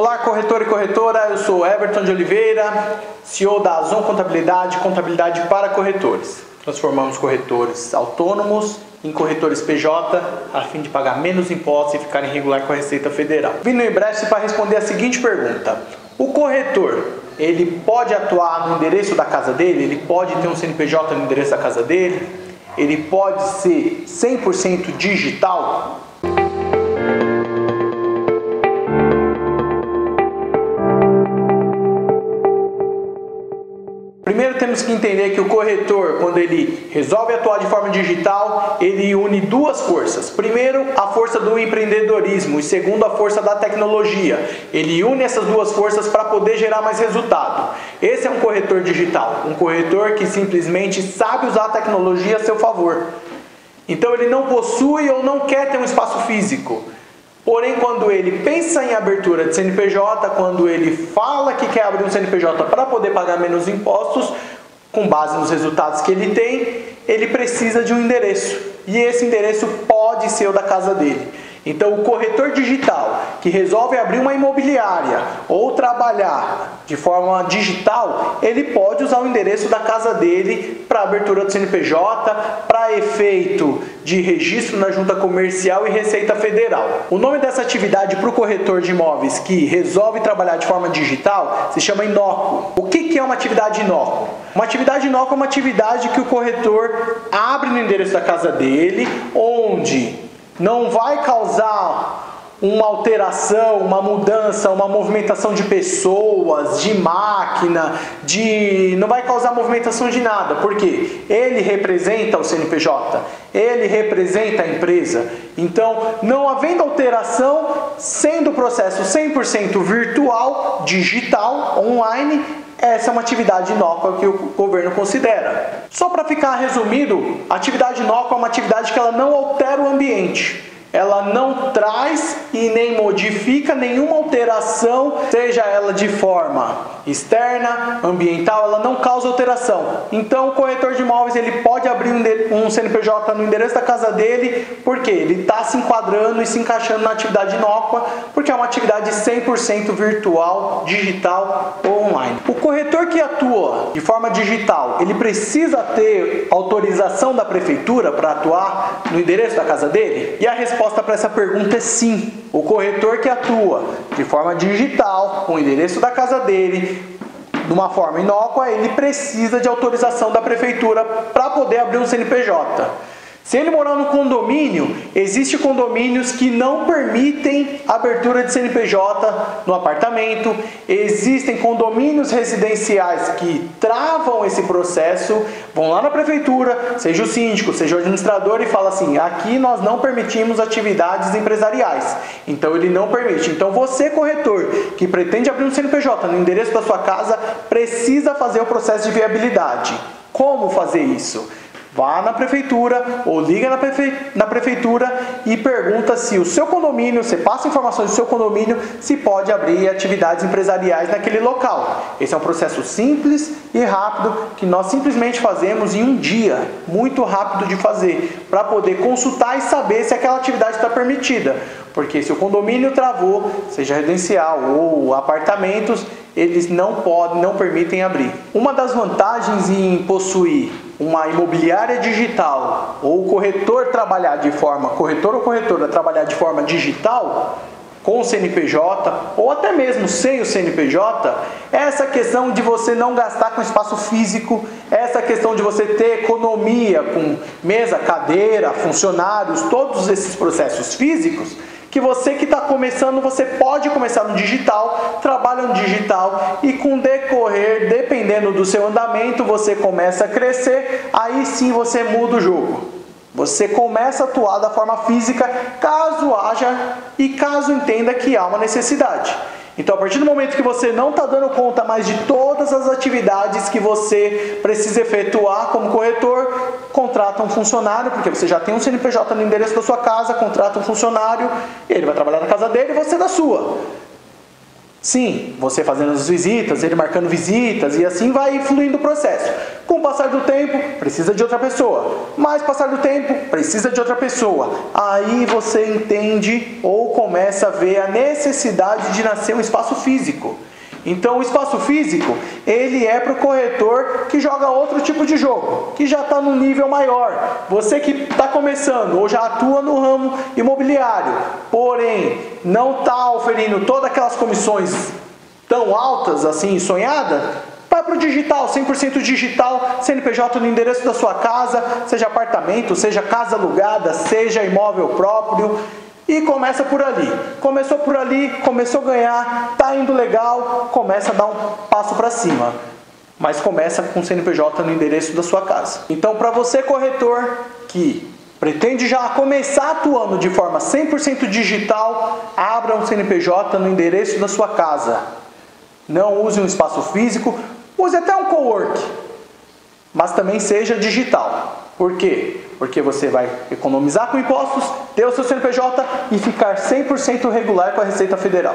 Olá, corretor e corretora, eu sou Everton de Oliveira, CEO da Azon Contabilidade, contabilidade para corretores. Transformamos corretores autônomos em corretores PJ a fim de pagar menos impostos e ficar em regular com a Receita Federal. Vim no Embreste para responder a seguinte pergunta: O corretor, ele pode atuar no endereço da casa dele? Ele pode ter um CNPJ no endereço da casa dele? Ele pode ser 100% digital? Temos que entender que o corretor, quando ele resolve atuar de forma digital, ele une duas forças. Primeiro, a força do empreendedorismo e segundo, a força da tecnologia. Ele une essas duas forças para poder gerar mais resultado. Esse é um corretor digital, um corretor que simplesmente sabe usar a tecnologia a seu favor. Então ele não possui ou não quer ter um espaço físico. Porém, quando ele pensa em abertura de CNPJ, quando ele fala que quer abrir um CNPJ para poder pagar menos impostos, com base nos resultados que ele tem, ele precisa de um endereço. E esse endereço pode ser o da casa dele. Então, o corretor digital que resolve abrir uma imobiliária ou trabalhar de forma digital, ele pode usar o endereço da casa dele para abertura do CNPJ, para efeito de registro na junta comercial e Receita Federal. O nome dessa atividade para o corretor de imóveis que resolve trabalhar de forma digital se chama inócuo. O que é uma atividade inócuo? Uma atividade inócua é uma atividade que o corretor abre no endereço da casa dele, onde não vai causar uma alteração, uma mudança, uma movimentação de pessoas, de máquina, de não vai causar movimentação de nada, porque ele representa o CNPJ, ele representa a empresa. Então, não havendo alteração, sendo o processo 100% virtual, digital, online, essa é uma atividade inócua que o governo considera. Só para ficar resumido, atividade inócua é uma atividade que ela não altera o ambiente ela não traz e nem modifica nenhuma alteração, seja ela de forma externa, ambiental, ela não causa alteração. Então, o corretor de imóveis ele pode abrir um CNPJ no endereço da casa dele, porque ele está se enquadrando e se encaixando na atividade inócua, porque é uma atividade 100% virtual, digital ou online. O corretor que atua de forma digital, ele precisa ter autorização da prefeitura para atuar no endereço da casa dele? E a resposta resposta para essa pergunta é sim. O corretor que atua de forma digital, com o endereço da casa dele, de uma forma inócua, ele precisa de autorização da prefeitura para poder abrir um CNPJ. Se ele morar no condomínio, existem condomínios que não permitem abertura de CNPJ no apartamento, existem condomínios residenciais que travam esse processo, vão lá na prefeitura, seja o síndico, seja o administrador e fala assim: "Aqui nós não permitimos atividades empresariais". Então ele não permite. Então você corretor que pretende abrir um CNPJ no endereço da sua casa, precisa fazer o processo de viabilidade. Como fazer isso? Vá na prefeitura ou liga na, prefe... na prefeitura e pergunta se o seu condomínio, você passa informações do seu condomínio, se pode abrir atividades empresariais naquele local. Esse é um processo simples e rápido que nós simplesmente fazemos em um dia, muito rápido de fazer, para poder consultar e saber se aquela atividade está permitida. Porque se o condomínio travou, seja residencial ou apartamentos, eles não podem, não permitem abrir. Uma das vantagens em possuir uma imobiliária digital ou o corretor trabalhar de forma, corretor ou corretora trabalhar de forma digital, com o CNPJ ou até mesmo sem o CNPJ, é essa questão de você não gastar com espaço físico, é essa questão de você ter economia com mesa, cadeira, funcionários, todos esses processos físicos que você que está começando, você pode começar no digital, trabalha no digital e com decorrer, dependendo do seu andamento, você começa a crescer, aí sim você muda o jogo. Você começa a atuar da forma física caso haja e caso entenda que há uma necessidade. Então, a partir do momento que você não está dando conta mais de todas as atividades que você precisa efetuar como corretor, contrata um funcionário, porque você já tem um CNPJ no endereço da sua casa, contrata um funcionário, ele vai trabalhar na casa dele e você na sua. Sim, você fazendo as visitas, ele marcando visitas e assim vai fluindo o processo. Com o passar do tempo, precisa de outra pessoa. Mais passar do tempo, precisa de outra pessoa. Aí você entende ou começa a ver a necessidade de nascer um espaço físico. Então, o espaço físico, ele é para o corretor que joga outro tipo de jogo, que já está no nível maior. Você que está começando ou já atua no ramo imobiliário, porém não está oferindo todas aquelas comissões tão altas assim, sonhada, vai para o digital, 100% digital, CNPJ no endereço da sua casa, seja apartamento, seja casa alugada, seja imóvel próprio. E começa por ali. Começou por ali, começou a ganhar, tá indo legal, começa a dar um passo para cima. Mas começa com CNPJ no endereço da sua casa. Então, para você corretor que pretende já começar atuando de forma 100% digital, abra um CNPJ no endereço da sua casa. Não use um espaço físico, use até um cowork, mas também seja digital. Por quê? Porque você vai economizar com impostos, ter o seu CNPJ e ficar 100% regular com a Receita Federal.